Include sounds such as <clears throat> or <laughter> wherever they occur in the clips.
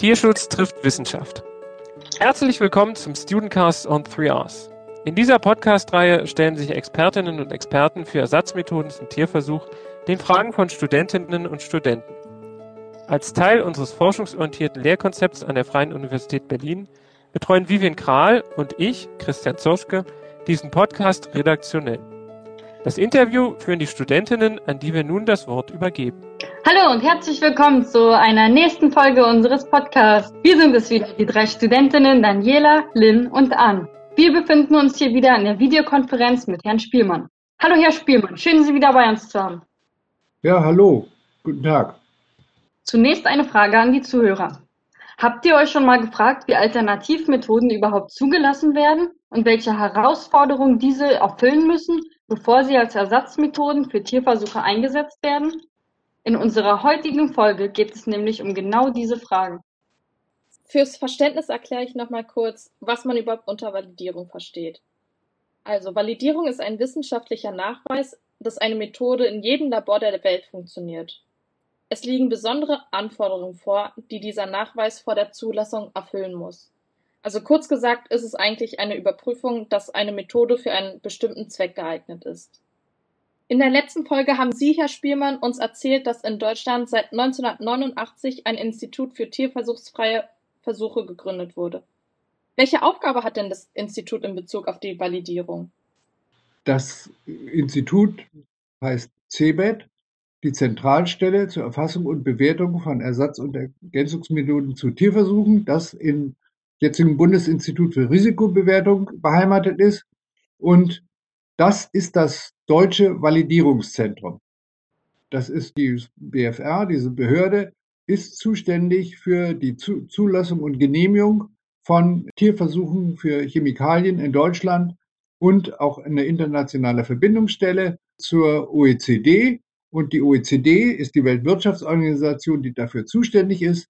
Tierschutz trifft Wissenschaft. Herzlich willkommen zum Studentcast on 3Rs. In dieser Podcast-Reihe stellen sich Expertinnen und Experten für Ersatzmethoden zum Tierversuch den Fragen von Studentinnen und Studenten. Als Teil unseres forschungsorientierten Lehrkonzepts an der Freien Universität Berlin betreuen Vivian Kral und ich, Christian Zoschke, diesen Podcast redaktionell. Das Interview führen die Studentinnen, an die wir nun das Wort übergeben. Hallo und herzlich willkommen zu einer nächsten Folge unseres Podcasts. Wir sind es wieder, die drei Studentinnen Daniela, Lynn und Ann. Wir befinden uns hier wieder in der Videokonferenz mit Herrn Spielmann. Hallo Herr Spielmann, schön Sie wieder bei uns zu haben. Ja, hallo, guten Tag. Zunächst eine Frage an die Zuhörer. Habt ihr euch schon mal gefragt, wie Alternativmethoden überhaupt zugelassen werden und welche Herausforderungen diese erfüllen müssen, bevor sie als Ersatzmethoden für Tierversuche eingesetzt werden? In unserer heutigen Folge geht es nämlich um genau diese Fragen. Fürs Verständnis erkläre ich nochmal kurz, was man überhaupt unter Validierung versteht. Also Validierung ist ein wissenschaftlicher Nachweis, dass eine Methode in jedem Labor der Welt funktioniert. Es liegen besondere Anforderungen vor, die dieser Nachweis vor der Zulassung erfüllen muss. Also kurz gesagt ist es eigentlich eine Überprüfung, dass eine Methode für einen bestimmten Zweck geeignet ist. In der letzten Folge haben Sie, Herr Spielmann, uns erzählt, dass in Deutschland seit 1989 ein Institut für tierversuchsfreie Versuche gegründet wurde. Welche Aufgabe hat denn das Institut in Bezug auf die Validierung? Das Institut heißt CEBET die Zentralstelle zur Erfassung und Bewertung von Ersatz- und Ergänzungsmethoden zu Tierversuchen, das im jetzigen Bundesinstitut für Risikobewertung beheimatet ist. Und das ist das deutsche Validierungszentrum. Das ist die BFR, diese Behörde, ist zuständig für die Zulassung und Genehmigung von Tierversuchen für Chemikalien in Deutschland und auch eine internationale Verbindungsstelle zur OECD, und die OECD ist die Weltwirtschaftsorganisation, die dafür zuständig ist,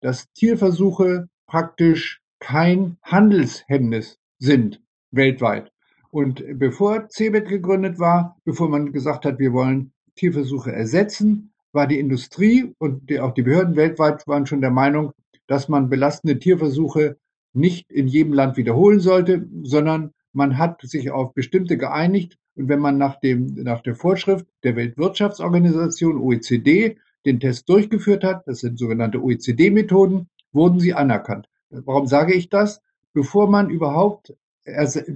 dass Tierversuche praktisch kein Handelshemmnis sind weltweit. Und bevor CeBIT gegründet war, bevor man gesagt hat, wir wollen Tierversuche ersetzen, war die Industrie und die, auch die Behörden weltweit waren schon der Meinung, dass man belastende Tierversuche nicht in jedem Land wiederholen sollte, sondern man hat sich auf bestimmte geeinigt und wenn man nach, dem, nach der Vorschrift der Weltwirtschaftsorganisation OECD den Test durchgeführt hat, das sind sogenannte OECD-Methoden, wurden sie anerkannt. Warum sage ich das? Bevor man überhaupt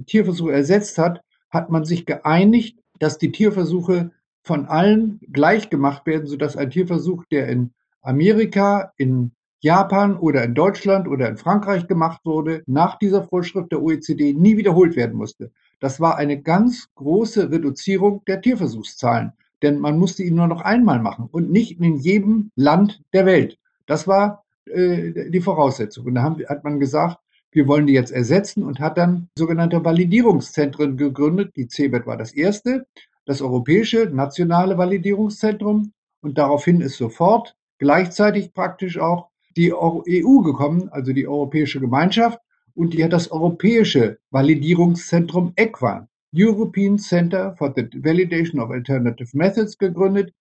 Tierversuche ersetzt hat, hat man sich geeinigt, dass die Tierversuche von allen gleich gemacht werden, sodass ein Tierversuch, der in Amerika, in Japan oder in Deutschland oder in Frankreich gemacht wurde, nach dieser Vorschrift der OECD nie wiederholt werden musste. Das war eine ganz große Reduzierung der Tierversuchszahlen, denn man musste ihn nur noch einmal machen und nicht in jedem Land der Welt. Das war äh, die Voraussetzung. Und da haben, hat man gesagt, wir wollen die jetzt ersetzen und hat dann sogenannte Validierungszentren gegründet. Die CeBIT war das erste, das Europäische Nationale Validierungszentrum. Und daraufhin ist sofort gleichzeitig praktisch auch die EU e gekommen, also die Europäische Gemeinschaft, und die hat das Europäische Validierungszentrum ECVA, European Center for the Validation of Alternative Methods, gegründet,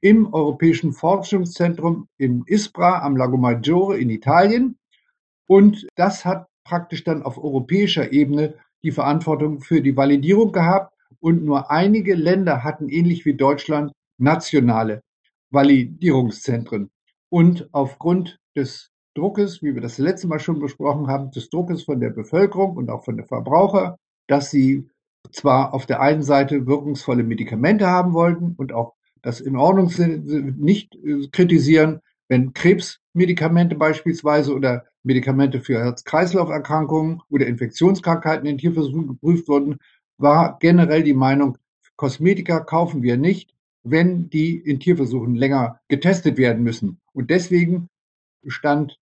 im Europäischen Forschungszentrum in Ispra am Lago Maggiore in Italien. Und das hat praktisch dann auf europäischer Ebene die Verantwortung für die Validierung gehabt. Und nur einige Länder hatten ähnlich wie Deutschland nationale Validierungszentren. Und aufgrund des Druckes, wie wir das letzte Mal schon besprochen haben, des Druckes von der Bevölkerung und auch von der Verbraucher, dass sie zwar auf der einen Seite wirkungsvolle Medikamente haben wollten und auch das in Ordnung sind, nicht äh, kritisieren, wenn Krebsmedikamente beispielsweise oder Medikamente für Herz-Kreislauf-Erkrankungen oder Infektionskrankheiten in Tierversuchen geprüft wurden, war generell die Meinung, Kosmetika kaufen wir nicht, wenn die in Tierversuchen länger getestet werden müssen. Und deswegen stand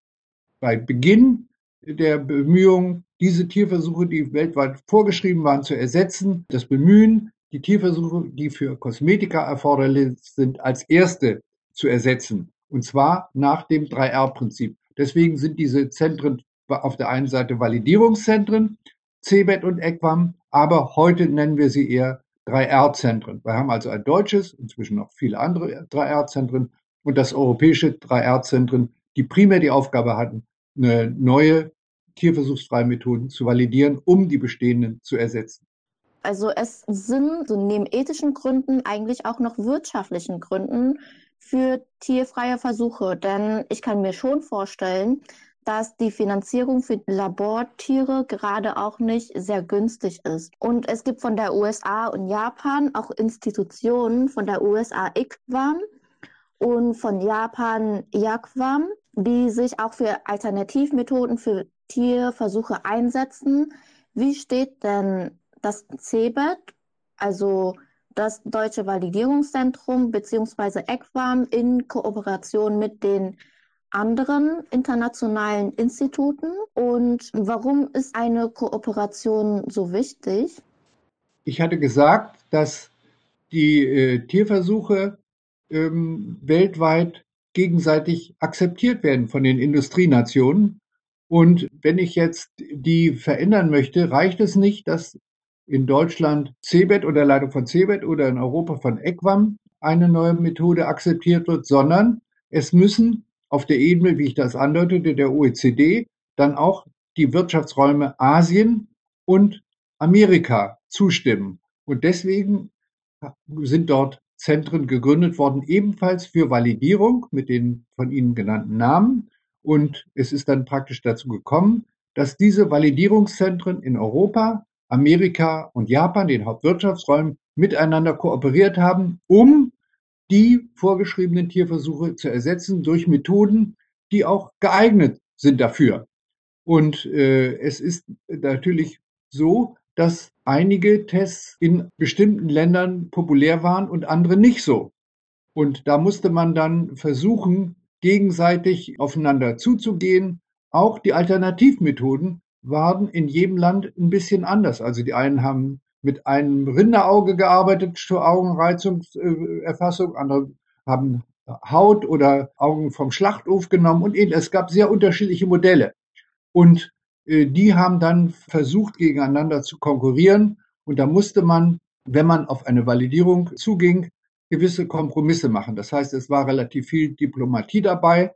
bei Beginn der Bemühungen, diese Tierversuche, die weltweit vorgeschrieben waren, zu ersetzen, das Bemühen, die Tierversuche, die für Kosmetika erforderlich sind, als erste zu ersetzen. Und zwar nach dem 3R-Prinzip. Deswegen sind diese Zentren auf der einen Seite Validierungszentren, CeBET und ECWAM, aber heute nennen wir sie eher 3R-Zentren. Wir haben also ein deutsches, inzwischen noch viele andere 3R-Zentren und das europäische 3R-Zentren, die primär die Aufgabe hatten, neue tierversuchsfreie Methoden zu validieren, um die bestehenden zu ersetzen. Also es sind so neben ethischen Gründen eigentlich auch noch wirtschaftlichen Gründen für tierfreie Versuche. Denn ich kann mir schon vorstellen, dass die Finanzierung für Labortiere gerade auch nicht sehr günstig ist. Und es gibt von der USA und Japan auch Institutionen von der USA ICWAM und von Japan IAQWAM, die sich auch für Alternativmethoden für Tierversuche einsetzen. Wie steht denn das CEBET, also das Deutsche Validierungszentrum bzw. ECWAM in Kooperation mit den anderen internationalen Instituten und warum ist eine Kooperation so wichtig? Ich hatte gesagt, dass die äh, Tierversuche ähm, weltweit gegenseitig akzeptiert werden von den Industrienationen. Und wenn ich jetzt die verändern möchte, reicht es nicht, dass in Deutschland CeBIT oder Leitung von CeBIT oder in Europa von ECWAM eine neue Methode akzeptiert wird, sondern es müssen auf der Ebene, wie ich das andeutete, der OECD, dann auch die Wirtschaftsräume Asien und Amerika zustimmen. Und deswegen sind dort Zentren gegründet worden, ebenfalls für Validierung mit den von Ihnen genannten Namen. Und es ist dann praktisch dazu gekommen, dass diese Validierungszentren in Europa, Amerika und Japan, den Hauptwirtschaftsräumen, miteinander kooperiert haben, um die vorgeschriebenen Tierversuche zu ersetzen durch Methoden, die auch geeignet sind dafür. Und äh, es ist natürlich so, dass einige Tests in bestimmten Ländern populär waren und andere nicht so. Und da musste man dann versuchen, gegenseitig aufeinander zuzugehen. Auch die Alternativmethoden waren in jedem Land ein bisschen anders. Also die einen haben mit einem Rinderauge gearbeitet zur Augenreizungserfassung, andere haben Haut oder Augen vom Schlachthof genommen und es gab sehr unterschiedliche Modelle. Und äh, die haben dann versucht, gegeneinander zu konkurrieren. Und da musste man, wenn man auf eine Validierung zuging, gewisse Kompromisse machen. Das heißt, es war relativ viel Diplomatie dabei.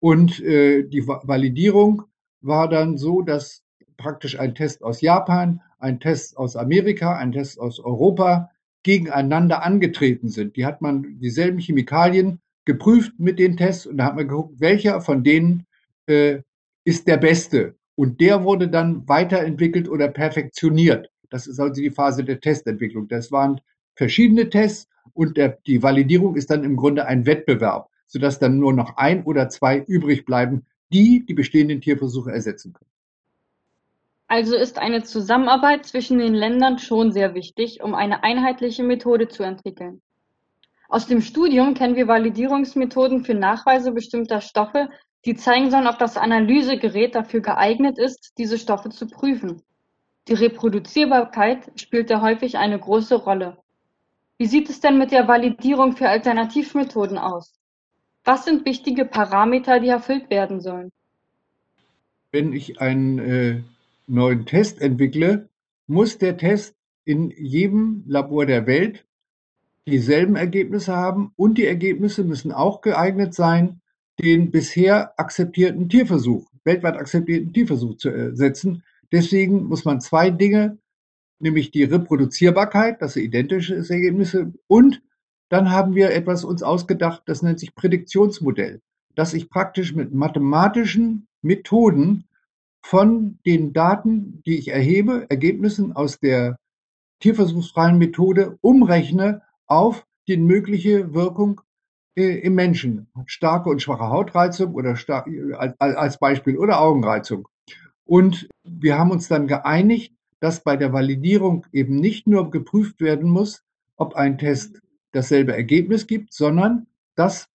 Und äh, die Validierung war dann so, dass praktisch ein Test aus Japan, ein Test aus Amerika, ein Test aus Europa gegeneinander angetreten sind. Die hat man dieselben Chemikalien geprüft mit den Tests und da hat man geguckt, welcher von denen äh, ist der beste. Und der wurde dann weiterentwickelt oder perfektioniert. Das ist also die Phase der Testentwicklung. Das waren verschiedene Tests und der, die Validierung ist dann im Grunde ein Wettbewerb, sodass dann nur noch ein oder zwei übrig bleiben, die die bestehenden Tierversuche ersetzen können. Also ist eine Zusammenarbeit zwischen den Ländern schon sehr wichtig, um eine einheitliche Methode zu entwickeln. Aus dem Studium kennen wir Validierungsmethoden für Nachweise bestimmter Stoffe, die zeigen sollen, ob das Analysegerät dafür geeignet ist, diese Stoffe zu prüfen. Die Reproduzierbarkeit spielt da häufig eine große Rolle. Wie sieht es denn mit der Validierung für Alternativmethoden aus? Was sind wichtige Parameter, die erfüllt werden sollen? Wenn ich ein äh, neuen Test entwickle, muss der Test in jedem Labor der Welt dieselben Ergebnisse haben und die Ergebnisse müssen auch geeignet sein, den bisher akzeptierten Tierversuch, weltweit akzeptierten Tierversuch zu ersetzen. Deswegen muss man zwei Dinge, nämlich die Reproduzierbarkeit, dass sie identische Ergebnisse und dann haben wir etwas uns ausgedacht, das nennt sich Prädiktionsmodell, dass ich praktisch mit mathematischen Methoden von den Daten, die ich erhebe, Ergebnissen aus der tierversuchsfreien Methode umrechne auf die mögliche Wirkung äh, im Menschen. Starke und schwache Hautreizung oder stark, als, als Beispiel oder Augenreizung. Und wir haben uns dann geeinigt, dass bei der Validierung eben nicht nur geprüft werden muss, ob ein Test dasselbe Ergebnis gibt, sondern dass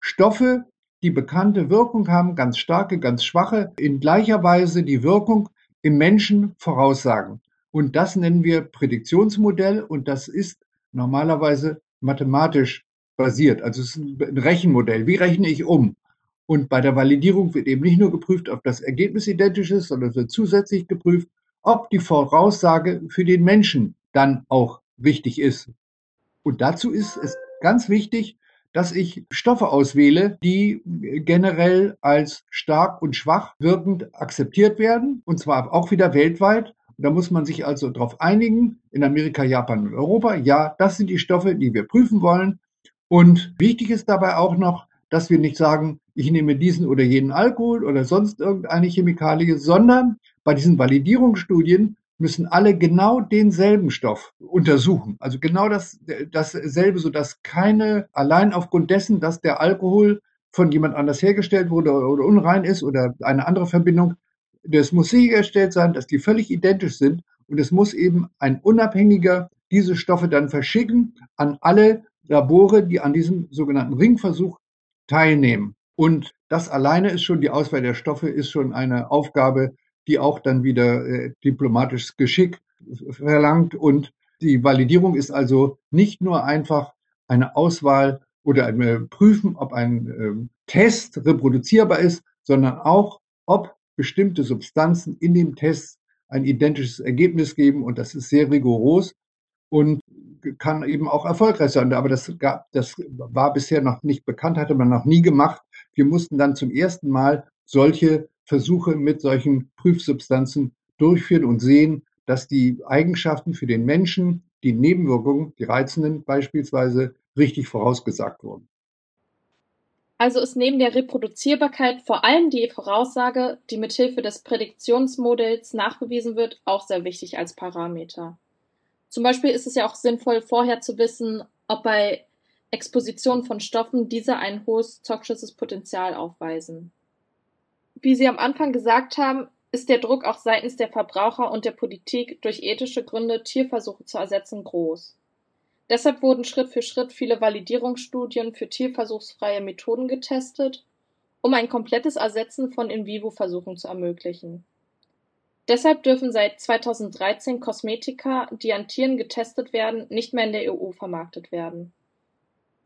Stoffe die bekannte Wirkung haben, ganz starke, ganz schwache, in gleicher Weise die Wirkung im Menschen voraussagen. Und das nennen wir Prädiktionsmodell und das ist normalerweise mathematisch basiert. Also es ist ein Rechenmodell. Wie rechne ich um? Und bei der Validierung wird eben nicht nur geprüft, ob das Ergebnis identisch ist, sondern es wird zusätzlich geprüft, ob die Voraussage für den Menschen dann auch wichtig ist. Und dazu ist es ganz wichtig, dass ich Stoffe auswähle, die generell als stark und schwach wirkend akzeptiert werden, und zwar auch wieder weltweit. Da muss man sich also darauf einigen, in Amerika, Japan und Europa, ja, das sind die Stoffe, die wir prüfen wollen. Und wichtig ist dabei auch noch, dass wir nicht sagen, ich nehme diesen oder jenen Alkohol oder sonst irgendeine Chemikalie, sondern bei diesen Validierungsstudien müssen alle genau denselben Stoff untersuchen. Also genau das, dasselbe, sodass keine, allein aufgrund dessen, dass der Alkohol von jemand anders hergestellt wurde oder unrein ist oder eine andere Verbindung, das muss sichergestellt sein, dass die völlig identisch sind und es muss eben ein Unabhängiger diese Stoffe dann verschicken an alle Labore, die an diesem sogenannten Ringversuch teilnehmen. Und das alleine ist schon, die Auswahl der Stoffe ist schon eine Aufgabe, die auch dann wieder äh, diplomatisches Geschick verlangt. Und die Validierung ist also nicht nur einfach eine Auswahl oder ein Prüfen, ob ein äh, Test reproduzierbar ist, sondern auch, ob bestimmte Substanzen in dem Test ein identisches Ergebnis geben. Und das ist sehr rigoros und kann eben auch erfolgreich sein. Aber das, gab, das war bisher noch nicht bekannt, hatte man noch nie gemacht. Wir mussten dann zum ersten Mal solche Versuche mit solchen Prüfsubstanzen durchführen und sehen, dass die Eigenschaften für den Menschen, die Nebenwirkungen, die reizenden beispielsweise, richtig vorausgesagt wurden. Also ist neben der Reproduzierbarkeit vor allem die Voraussage, die mithilfe des Prädiktionsmodells nachgewiesen wird, auch sehr wichtig als Parameter. Zum Beispiel ist es ja auch sinnvoll, vorher zu wissen, ob bei Exposition von Stoffen diese ein hohes toxisches Potenzial aufweisen. Wie Sie am Anfang gesagt haben, ist der Druck auch seitens der Verbraucher und der Politik durch ethische Gründe, Tierversuche zu ersetzen, groß. Deshalb wurden Schritt für Schritt viele Validierungsstudien für tierversuchsfreie Methoden getestet, um ein komplettes Ersetzen von In-vivo-Versuchen zu ermöglichen. Deshalb dürfen seit 2013 Kosmetika, die an Tieren getestet werden, nicht mehr in der EU vermarktet werden.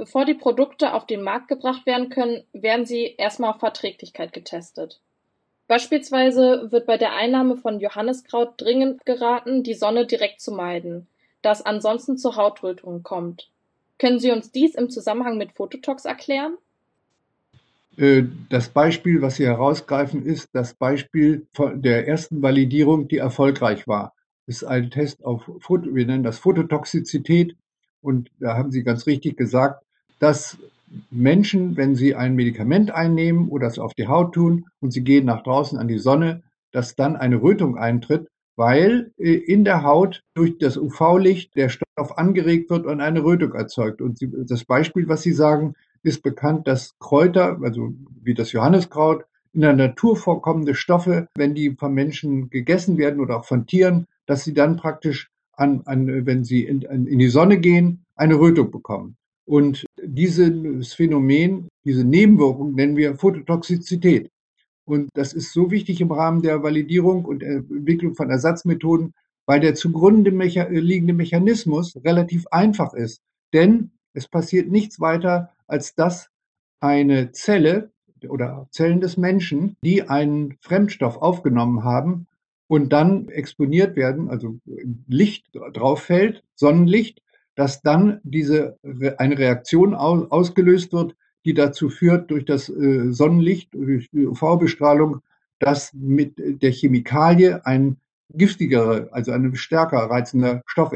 Bevor die Produkte auf den Markt gebracht werden können, werden sie erstmal auf Verträglichkeit getestet. Beispielsweise wird bei der Einnahme von Johanniskraut dringend geraten, die Sonne direkt zu meiden, da es ansonsten zu Hautrötungen kommt. Können Sie uns dies im Zusammenhang mit Phototox erklären? Äh, das Beispiel, was Sie herausgreifen, ist das Beispiel der ersten Validierung, die erfolgreich war. Das ist ein Test auf, wir nennen das Phototoxizität. Und da haben Sie ganz richtig gesagt, dass Menschen, wenn sie ein Medikament einnehmen oder es auf die Haut tun und sie gehen nach draußen an die Sonne, dass dann eine Rötung eintritt, weil äh, in der Haut durch das UV-Licht der Stoff angeregt wird und eine Rötung erzeugt. Und sie, das Beispiel, was Sie sagen, ist bekannt, dass Kräuter, also wie das Johanniskraut, in der Natur vorkommende Stoffe, wenn die von Menschen gegessen werden oder auch von Tieren, dass sie dann praktisch an, an wenn sie in, in die Sonne gehen, eine Rötung bekommen. Und dieses Phänomen, diese Nebenwirkung nennen wir Phototoxizität. Und das ist so wichtig im Rahmen der Validierung und Entwicklung von Ersatzmethoden, weil der zugrunde liegende Mechanismus relativ einfach ist. Denn es passiert nichts weiter, als dass eine Zelle oder Zellen des Menschen, die einen Fremdstoff aufgenommen haben und dann exponiert werden, also Licht drauf fällt, Sonnenlicht, dass dann diese eine Reaktion ausgelöst wird, die dazu führt, durch das äh, Sonnenlicht, durch die UV-Bestrahlung, dass mit der Chemikalie ein giftigerer, also ein stärker reizender Stoff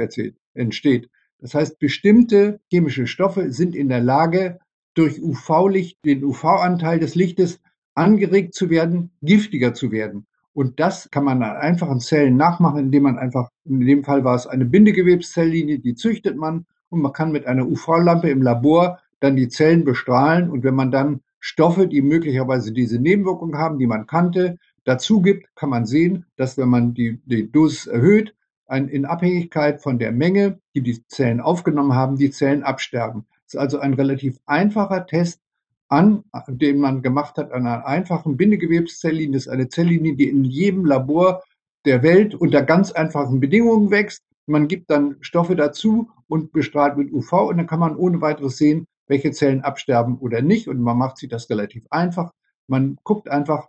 entsteht. Das heißt, bestimmte chemische Stoffe sind in der Lage, durch UV-Licht, den UV-Anteil des Lichtes angeregt zu werden, giftiger zu werden. Und das kann man an einfachen Zellen nachmachen, indem man einfach, in dem Fall war es eine Bindegewebszellinie, die züchtet man und man kann mit einer UV-Lampe im Labor dann die Zellen bestrahlen. Und wenn man dann Stoffe, die möglicherweise diese Nebenwirkung haben, die man kannte, dazu gibt, kann man sehen, dass wenn man die, die Dosis erhöht, ein, in Abhängigkeit von der Menge, die die Zellen aufgenommen haben, die Zellen absterben. Das ist also ein relativ einfacher Test, an, den man gemacht hat an einer einfachen Bindegewebszellinie. Das ist eine Zelllinie, die in jedem Labor der Welt unter ganz einfachen Bedingungen wächst. Man gibt dann Stoffe dazu und bestrahlt mit UV und dann kann man ohne weiteres sehen, welche Zellen absterben oder nicht. Und man macht sich das relativ einfach. Man guckt einfach,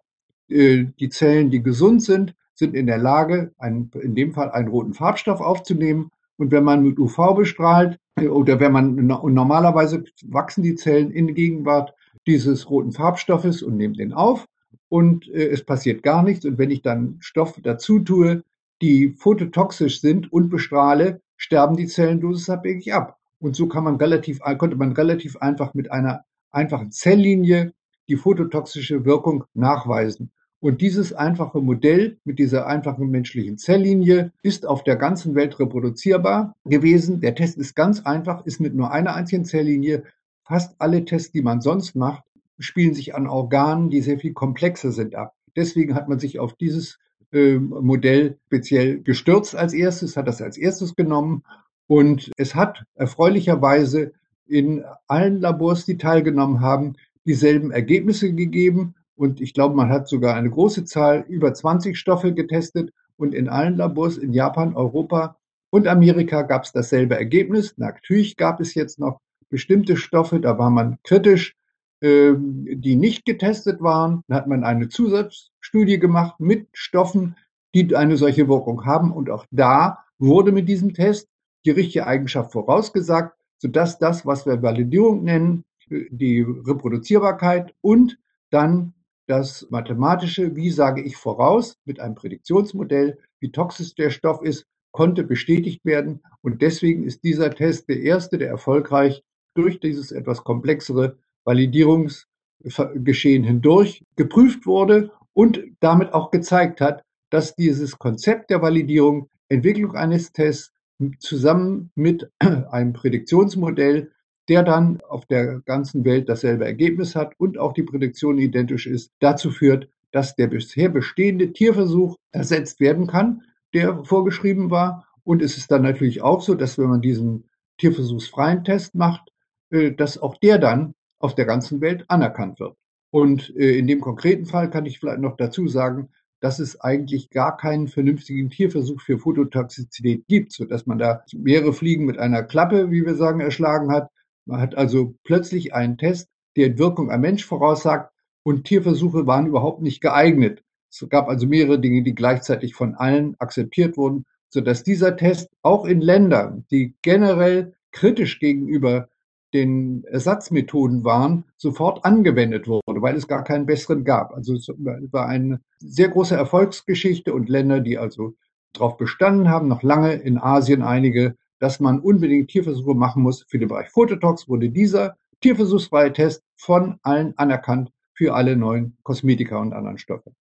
äh, die Zellen, die gesund sind, sind in der Lage, einen, in dem Fall einen roten Farbstoff aufzunehmen. Und wenn man mit UV bestrahlt äh, oder wenn man normalerweise wachsen die Zellen in Gegenwart dieses roten Farbstoffes und nimmt den auf und äh, es passiert gar nichts. Und wenn ich dann Stoffe dazu tue, die phototoxisch sind und bestrahle, sterben die Zellen dosisabhängig ab. Und so kann man relativ, konnte man relativ einfach mit einer einfachen Zelllinie die phototoxische Wirkung nachweisen. Und dieses einfache Modell mit dieser einfachen menschlichen Zelllinie ist auf der ganzen Welt reproduzierbar gewesen. Der Test ist ganz einfach, ist mit nur einer einzigen Zelllinie. Fast alle Tests, die man sonst macht, spielen sich an Organen, die sehr viel komplexer sind ab. Deswegen hat man sich auf dieses äh, Modell speziell gestürzt als erstes, hat das als erstes genommen und es hat erfreulicherweise in allen Labors, die teilgenommen haben, dieselben Ergebnisse gegeben. Und ich glaube, man hat sogar eine große Zahl, über 20 Stoffe getestet. Und in allen Labors in Japan, Europa und Amerika gab es dasselbe Ergebnis. Natürlich gab es jetzt noch bestimmte Stoffe, da war man kritisch, ähm, die nicht getestet waren. Da hat man eine Zusatzstudie gemacht mit Stoffen, die eine solche Wirkung haben. Und auch da wurde mit diesem Test die richtige Eigenschaft vorausgesagt, sodass das, was wir Validierung nennen, die Reproduzierbarkeit und dann das mathematische, wie sage ich voraus, mit einem Prädiktionsmodell, wie toxisch der Stoff ist, konnte bestätigt werden. Und deswegen ist dieser Test der erste, der erfolgreich durch dieses etwas komplexere Validierungsgeschehen hindurch geprüft wurde und damit auch gezeigt hat, dass dieses Konzept der Validierung, Entwicklung eines Tests zusammen mit <clears throat> einem Prädiktionsmodell der dann auf der ganzen Welt dasselbe Ergebnis hat und auch die Prädiktion identisch ist, dazu führt, dass der bisher bestehende Tierversuch ersetzt werden kann, der vorgeschrieben war. Und es ist dann natürlich auch so, dass wenn man diesen tierversuchsfreien Test macht, dass auch der dann auf der ganzen Welt anerkannt wird. Und äh, in dem konkreten Fall kann ich vielleicht noch dazu sagen, dass es eigentlich gar keinen vernünftigen Tierversuch für Phototoxizität gibt, so dass man da mehrere Fliegen mit einer Klappe, wie wir sagen, erschlagen hat, man hat also plötzlich einen Test, der Wirkung am Mensch voraussagt und Tierversuche waren überhaupt nicht geeignet. Es gab also mehrere Dinge, die gleichzeitig von allen akzeptiert wurden, sodass dieser Test auch in Ländern, die generell kritisch gegenüber den Ersatzmethoden waren, sofort angewendet wurde, weil es gar keinen besseren gab. Also es war eine sehr große Erfolgsgeschichte und Länder, die also darauf bestanden haben, noch lange in Asien einige dass man unbedingt Tierversuche machen muss. Für den Bereich Phototox wurde dieser tierversuchsfreie Test von allen anerkannt für alle neuen Kosmetika und anderen Stoffe.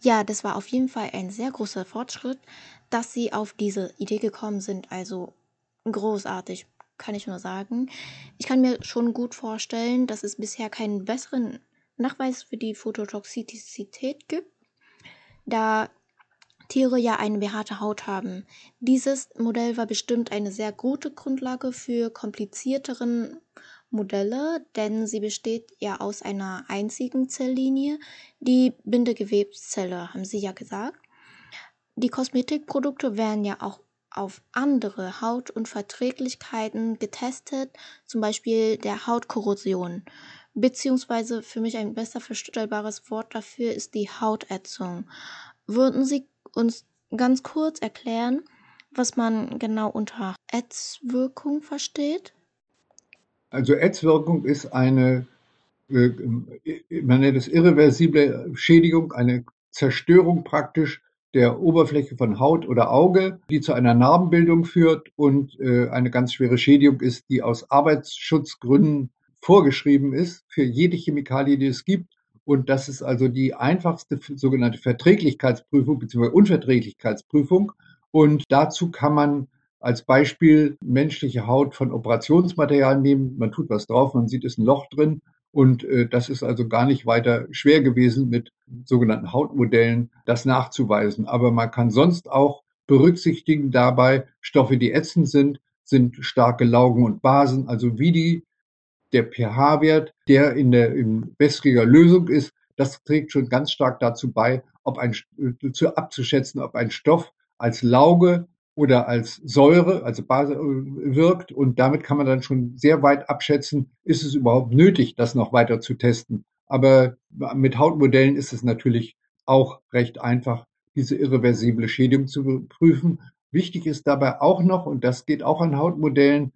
Ja, das war auf jeden Fall ein sehr großer Fortschritt, dass Sie auf diese Idee gekommen sind. Also großartig, kann ich nur sagen. Ich kann mir schon gut vorstellen, dass es bisher keinen besseren Nachweis für die Phototoxizität gibt, da Tiere ja eine behaarte Haut haben. Dieses Modell war bestimmt eine sehr gute Grundlage für komplizierteren Modelle, denn sie besteht ja aus einer einzigen Zelllinie, die Bindegewebszelle, haben Sie ja gesagt. Die Kosmetikprodukte werden ja auch auf andere Hautunverträglichkeiten getestet, zum Beispiel der Hautkorrosion. Beziehungsweise für mich ein besser verstellbares Wort dafür ist die Hautätzung. Würden Sie uns ganz kurz erklären, was man genau unter Ätzwirkung versteht? Also Ätzwirkung ist eine, äh, man nennt es irreversible Schädigung, eine Zerstörung praktisch der Oberfläche von Haut oder Auge, die zu einer Narbenbildung führt und äh, eine ganz schwere Schädigung ist, die aus Arbeitsschutzgründen vorgeschrieben ist für jede Chemikalie, die es gibt und das ist also die einfachste sogenannte Verträglichkeitsprüfung bzw. Unverträglichkeitsprüfung. Und dazu kann man als Beispiel menschliche Haut von Operationsmaterial nehmen. Man tut was drauf, man sieht, es ist ein Loch drin. Und äh, das ist also gar nicht weiter schwer gewesen, mit sogenannten Hautmodellen das nachzuweisen. Aber man kann sonst auch berücksichtigen dabei Stoffe, die ätzend sind, sind starke Laugen und Basen, also wie die der pH-Wert, der in der in wässriger Lösung ist, das trägt schon ganz stark dazu bei, ob ein, äh, zu abzuschätzen, ob ein Stoff als Lauge oder als Säure, also Base äh, wirkt. Und damit kann man dann schon sehr weit abschätzen, ist es überhaupt nötig, das noch weiter zu testen. Aber mit Hautmodellen ist es natürlich auch recht einfach, diese irreversible Schädigung zu prüfen. Wichtig ist dabei auch noch, und das geht auch an Hautmodellen,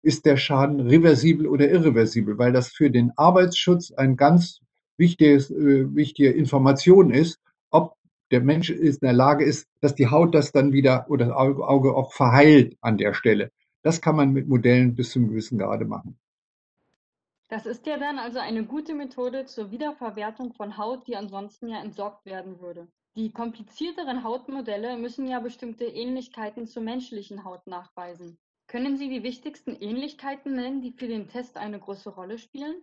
ist der Schaden reversibel oder irreversibel, weil das für den Arbeitsschutz ein ganz wichtiges, äh, wichtige Information ist, der Mensch in der Lage ist, dass die Haut das dann wieder oder das Auge auch verheilt an der Stelle. Das kann man mit Modellen bis zum gewissen Grade machen. Das ist ja dann also eine gute Methode zur Wiederverwertung von Haut, die ansonsten ja entsorgt werden würde. Die komplizierteren Hautmodelle müssen ja bestimmte Ähnlichkeiten zur menschlichen Haut nachweisen. Können Sie die wichtigsten Ähnlichkeiten nennen, die für den Test eine große Rolle spielen?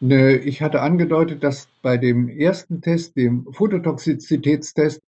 Ne, ich hatte angedeutet, dass bei dem ersten Test, dem Phototoxizitätstest,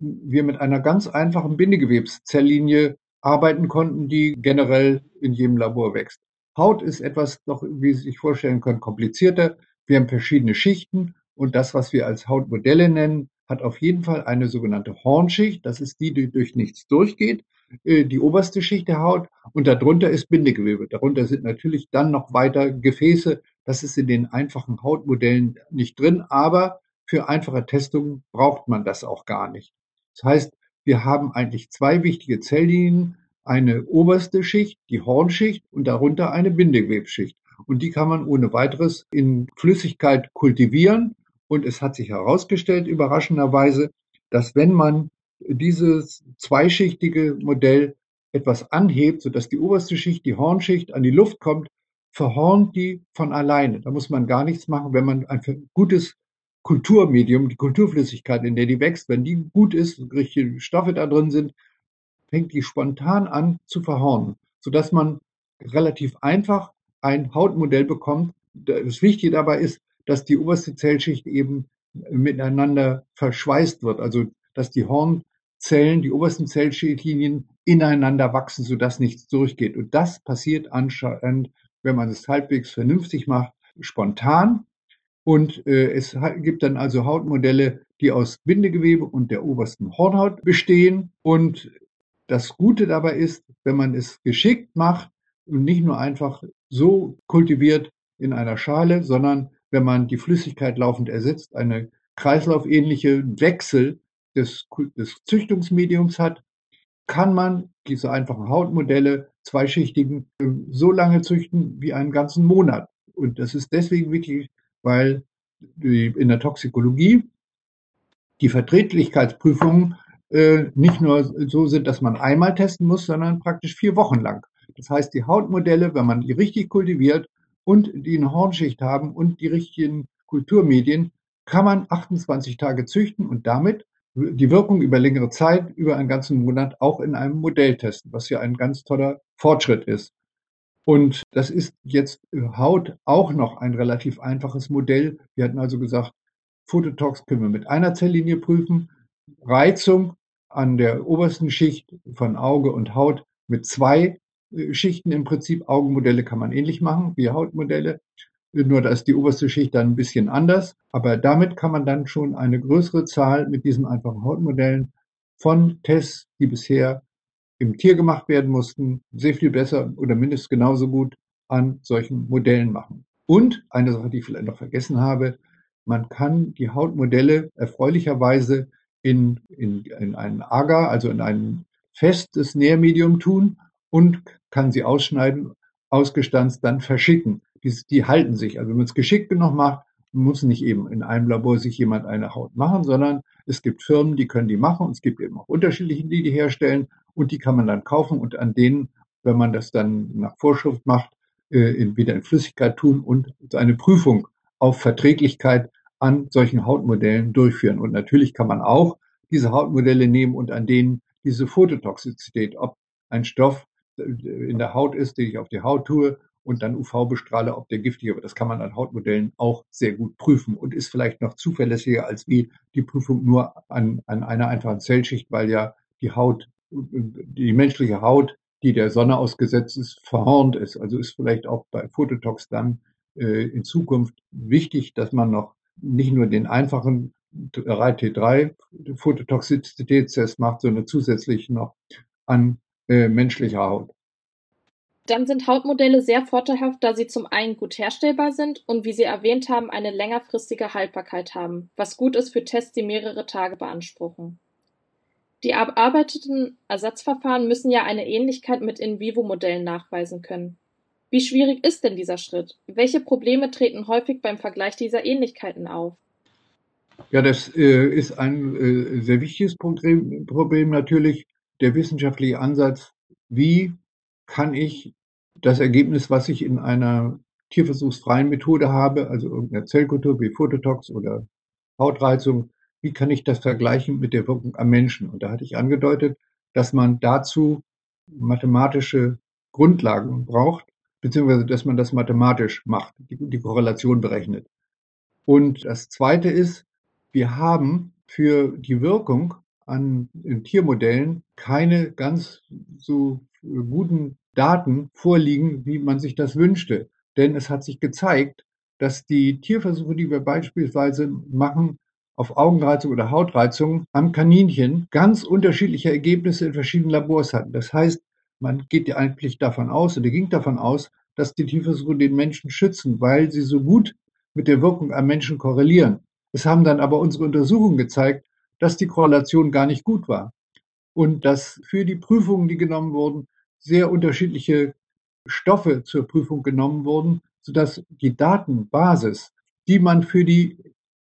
wir mit einer ganz einfachen Bindegewebszellinie arbeiten konnten, die generell in jedem Labor wächst. Haut ist etwas noch, wie Sie sich vorstellen können, komplizierter. Wir haben verschiedene Schichten und das, was wir als Hautmodelle nennen, hat auf jeden Fall eine sogenannte Hornschicht. Das ist die, die durch nichts durchgeht. Äh, die oberste Schicht der Haut und darunter ist Bindegewebe. Darunter sind natürlich dann noch weiter Gefäße. Das ist in den einfachen Hautmodellen nicht drin, aber für einfache Testungen braucht man das auch gar nicht. Das heißt, wir haben eigentlich zwei wichtige Zelllinien, eine oberste Schicht, die Hornschicht und darunter eine Bindegewebsschicht. Und die kann man ohne weiteres in Flüssigkeit kultivieren. Und es hat sich herausgestellt, überraschenderweise, dass wenn man dieses zweischichtige Modell etwas anhebt, sodass die oberste Schicht, die Hornschicht, an die Luft kommt, verhornt die von alleine. Da muss man gar nichts machen, wenn man ein gutes Kulturmedium, die Kulturflüssigkeit, in der die wächst, wenn die gut ist, richtige Stoffe da drin sind, fängt die spontan an zu verhornen, sodass man relativ einfach ein Hautmodell bekommt. Das Wichtige dabei ist, dass die oberste Zellschicht eben miteinander verschweißt wird, also dass die Horn Zellen, die obersten Zellschildlinien ineinander wachsen, sodass nichts durchgeht. Und das passiert anscheinend, wenn man es halbwegs vernünftig macht, spontan. Und äh, es gibt dann also Hautmodelle, die aus Bindegewebe und der obersten Hornhaut bestehen. Und das Gute dabei ist, wenn man es geschickt macht und nicht nur einfach so kultiviert in einer Schale, sondern wenn man die Flüssigkeit laufend ersetzt, eine kreislaufähnliche Wechsel des, des Züchtungsmediums hat, kann man diese einfachen Hautmodelle, zweischichtigen, so lange züchten wie einen ganzen Monat. Und das ist deswegen wichtig, weil in der Toxikologie die Verträglichkeitsprüfungen äh, nicht nur so sind, dass man einmal testen muss, sondern praktisch vier Wochen lang. Das heißt, die Hautmodelle, wenn man die richtig kultiviert und die eine Hornschicht haben und die richtigen Kulturmedien, kann man 28 Tage züchten und damit die Wirkung über längere Zeit, über einen ganzen Monat auch in einem Modell testen, was ja ein ganz toller Fortschritt ist. Und das ist jetzt Haut auch noch ein relativ einfaches Modell. Wir hatten also gesagt, Phototox können wir mit einer Zelllinie prüfen, Reizung an der obersten Schicht von Auge und Haut mit zwei äh, Schichten im Prinzip. Augenmodelle kann man ähnlich machen wie Hautmodelle. Nur da ist die oberste Schicht dann ein bisschen anders. Aber damit kann man dann schon eine größere Zahl mit diesen einfachen Hautmodellen von Tests, die bisher im Tier gemacht werden mussten, sehr viel besser oder mindestens genauso gut an solchen Modellen machen. Und eine Sache, die ich vielleicht noch vergessen habe, man kann die Hautmodelle erfreulicherweise in, in, in einen Agar, also in ein festes Nährmedium tun und kann sie ausschneiden, ausgestanzt dann verschicken die, die halten sich. Also wenn man es geschickt genug macht, muss nicht eben in einem Labor sich jemand eine Haut machen, sondern es gibt Firmen, die können die machen und es gibt eben auch unterschiedliche, die die herstellen und die kann man dann kaufen und an denen, wenn man das dann nach Vorschrift macht, äh, in, wieder in Flüssigkeit tun und eine Prüfung auf Verträglichkeit an solchen Hautmodellen durchführen. Und natürlich kann man auch diese Hautmodelle nehmen und an denen diese Phototoxizität, ob ein Stoff äh, in der Haut ist, den ich auf die Haut tue, und dann UV bestrahle, ob der giftig ist. Das kann man an Hautmodellen auch sehr gut prüfen und ist vielleicht noch zuverlässiger als wie die Prüfung nur an, an einer einfachen Zellschicht, weil ja die Haut, die menschliche Haut, die der Sonne ausgesetzt ist, verhornt ist. Also ist vielleicht auch bei Phototox dann äh, in Zukunft wichtig, dass man noch nicht nur den einfachen RT3 Phototoxizitätstest macht, sondern zusätzlich noch an äh, menschlicher Haut. Dann sind Hautmodelle sehr vorteilhaft, da sie zum einen gut herstellbar sind und wie Sie erwähnt haben, eine längerfristige Haltbarkeit haben, was gut ist für Tests, die mehrere Tage beanspruchen. Die erarbeiteten Ersatzverfahren müssen ja eine Ähnlichkeit mit In-vivo-Modellen nachweisen können. Wie schwierig ist denn dieser Schritt? Welche Probleme treten häufig beim Vergleich dieser Ähnlichkeiten auf? Ja, das äh, ist ein äh, sehr wichtiges Problem, Problem natürlich, der wissenschaftliche Ansatz. Wie kann ich das Ergebnis, was ich in einer tierversuchsfreien Methode habe, also irgendeiner Zellkultur wie Phototox oder Hautreizung, wie kann ich das vergleichen mit der Wirkung am Menschen? Und da hatte ich angedeutet, dass man dazu mathematische Grundlagen braucht, beziehungsweise dass man das mathematisch macht, die, die Korrelation berechnet. Und das Zweite ist, wir haben für die Wirkung an Tiermodellen keine ganz so guten Daten vorliegen, wie man sich das wünschte. Denn es hat sich gezeigt, dass die Tierversuche, die wir beispielsweise machen, auf Augenreizung oder Hautreizung am Kaninchen ganz unterschiedliche Ergebnisse in verschiedenen Labors hatten. Das heißt, man geht ja eigentlich davon aus, oder ging davon aus, dass die Tierversuche den Menschen schützen, weil sie so gut mit der Wirkung am Menschen korrelieren. Es haben dann aber unsere Untersuchungen gezeigt, dass die Korrelation gar nicht gut war und dass für die Prüfungen, die genommen wurden, sehr unterschiedliche Stoffe zur Prüfung genommen wurden, sodass die Datenbasis, die man für die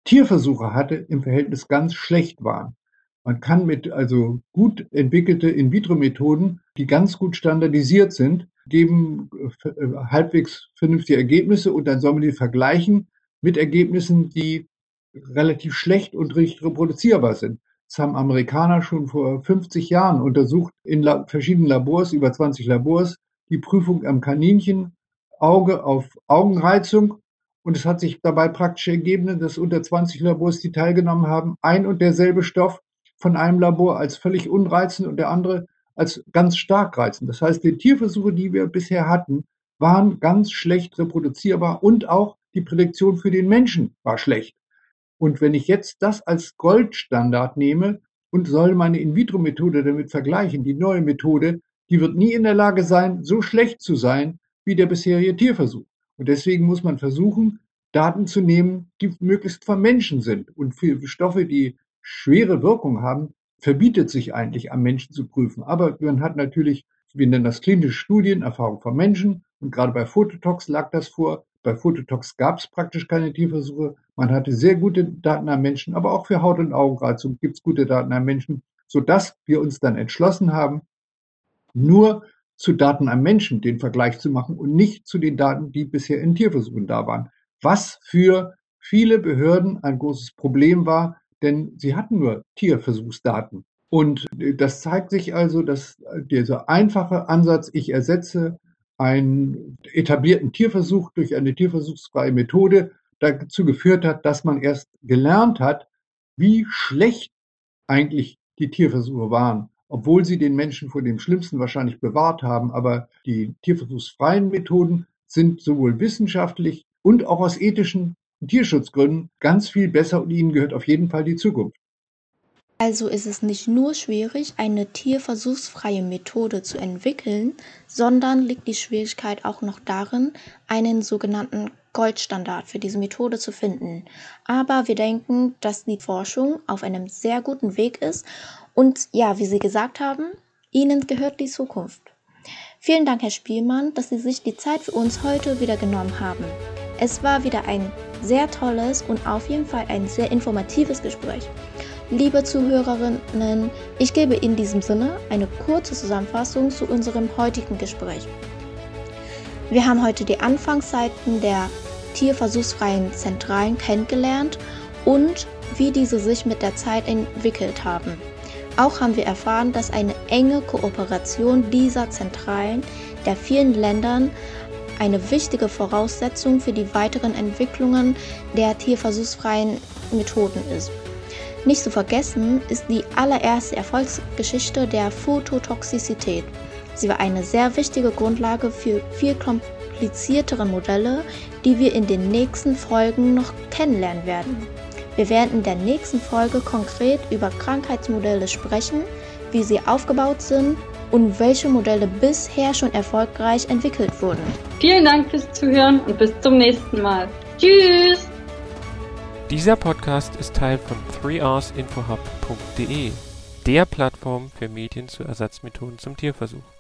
Tierversuche hatte, im Verhältnis ganz schlecht waren. Man kann mit also gut entwickelte In-vitro-Methoden, die ganz gut standardisiert sind, geben äh, halbwegs vernünftige Ergebnisse und dann soll man die vergleichen mit Ergebnissen, die relativ schlecht und richtig reproduzierbar sind. Das haben Amerikaner schon vor 50 Jahren untersucht in verschiedenen Labors, über 20 Labors, die Prüfung am Kaninchen, Auge auf Augenreizung und es hat sich dabei praktisch ergeben, dass unter 20 Labors, die teilgenommen haben, ein und derselbe Stoff von einem Labor als völlig unreizend und der andere als ganz stark reizend. Das heißt, die Tierversuche, die wir bisher hatten, waren ganz schlecht reproduzierbar und auch die Prädiktion für den Menschen war schlecht. Und wenn ich jetzt das als Goldstandard nehme und soll meine In-vitro-Methode damit vergleichen, die neue Methode, die wird nie in der Lage sein, so schlecht zu sein wie der bisherige Tierversuch. Und deswegen muss man versuchen, Daten zu nehmen, die möglichst vom Menschen sind. Und für Stoffe, die schwere Wirkung haben, verbietet sich eigentlich am Menschen zu prüfen. Aber man hat natürlich, wir nennen das klinische Studien, Erfahrung von Menschen. Und gerade bei Phototox lag das vor. Bei Phototox gab es praktisch keine Tierversuche. Man hatte sehr gute Daten am Menschen, aber auch für Haut- und Augenreizung gibt es gute Daten am Menschen, sodass wir uns dann entschlossen haben, nur zu Daten am Menschen den Vergleich zu machen und nicht zu den Daten, die bisher in Tierversuchen da waren. Was für viele Behörden ein großes Problem war, denn sie hatten nur Tierversuchsdaten. Und das zeigt sich also, dass dieser einfache Ansatz, ich ersetze einen etablierten Tierversuch durch eine tierversuchsfreie Methode, dazu geführt hat, dass man erst gelernt hat, wie schlecht eigentlich die Tierversuche waren obwohl sie den Menschen vor dem Schlimmsten wahrscheinlich bewahrt haben. Aber die tierversuchsfreien Methoden sind sowohl wissenschaftlich und auch aus ethischen Tierschutzgründen ganz viel besser und ihnen gehört auf jeden Fall die Zukunft. Also ist es nicht nur schwierig, eine tierversuchsfreie Methode zu entwickeln, sondern liegt die Schwierigkeit auch noch darin, einen sogenannten Goldstandard für diese Methode zu finden. Aber wir denken, dass die Forschung auf einem sehr guten Weg ist und ja, wie Sie gesagt haben, Ihnen gehört die Zukunft. Vielen Dank, Herr Spielmann, dass Sie sich die Zeit für uns heute wieder genommen haben. Es war wieder ein sehr tolles und auf jeden Fall ein sehr informatives Gespräch. Liebe Zuhörerinnen, ich gebe in diesem Sinne eine kurze Zusammenfassung zu unserem heutigen Gespräch. Wir haben heute die Anfangszeiten der tierversuchsfreien Zentralen kennengelernt und wie diese sich mit der Zeit entwickelt haben. Auch haben wir erfahren, dass eine enge Kooperation dieser Zentralen der vielen Ländern eine wichtige Voraussetzung für die weiteren Entwicklungen der tierversuchsfreien Methoden ist. Nicht zu vergessen ist die allererste Erfolgsgeschichte der Phototoxizität. Sie war eine sehr wichtige Grundlage für viel kompliziertere Modelle, die wir in den nächsten Folgen noch kennenlernen werden. Wir werden in der nächsten Folge konkret über Krankheitsmodelle sprechen, wie sie aufgebaut sind und welche Modelle bisher schon erfolgreich entwickelt wurden. Vielen Dank fürs Zuhören und bis zum nächsten Mal. Tschüss! Dieser Podcast ist Teil von 3rsinfohub.de, der Plattform für Medien zu Ersatzmethoden zum Tierversuch.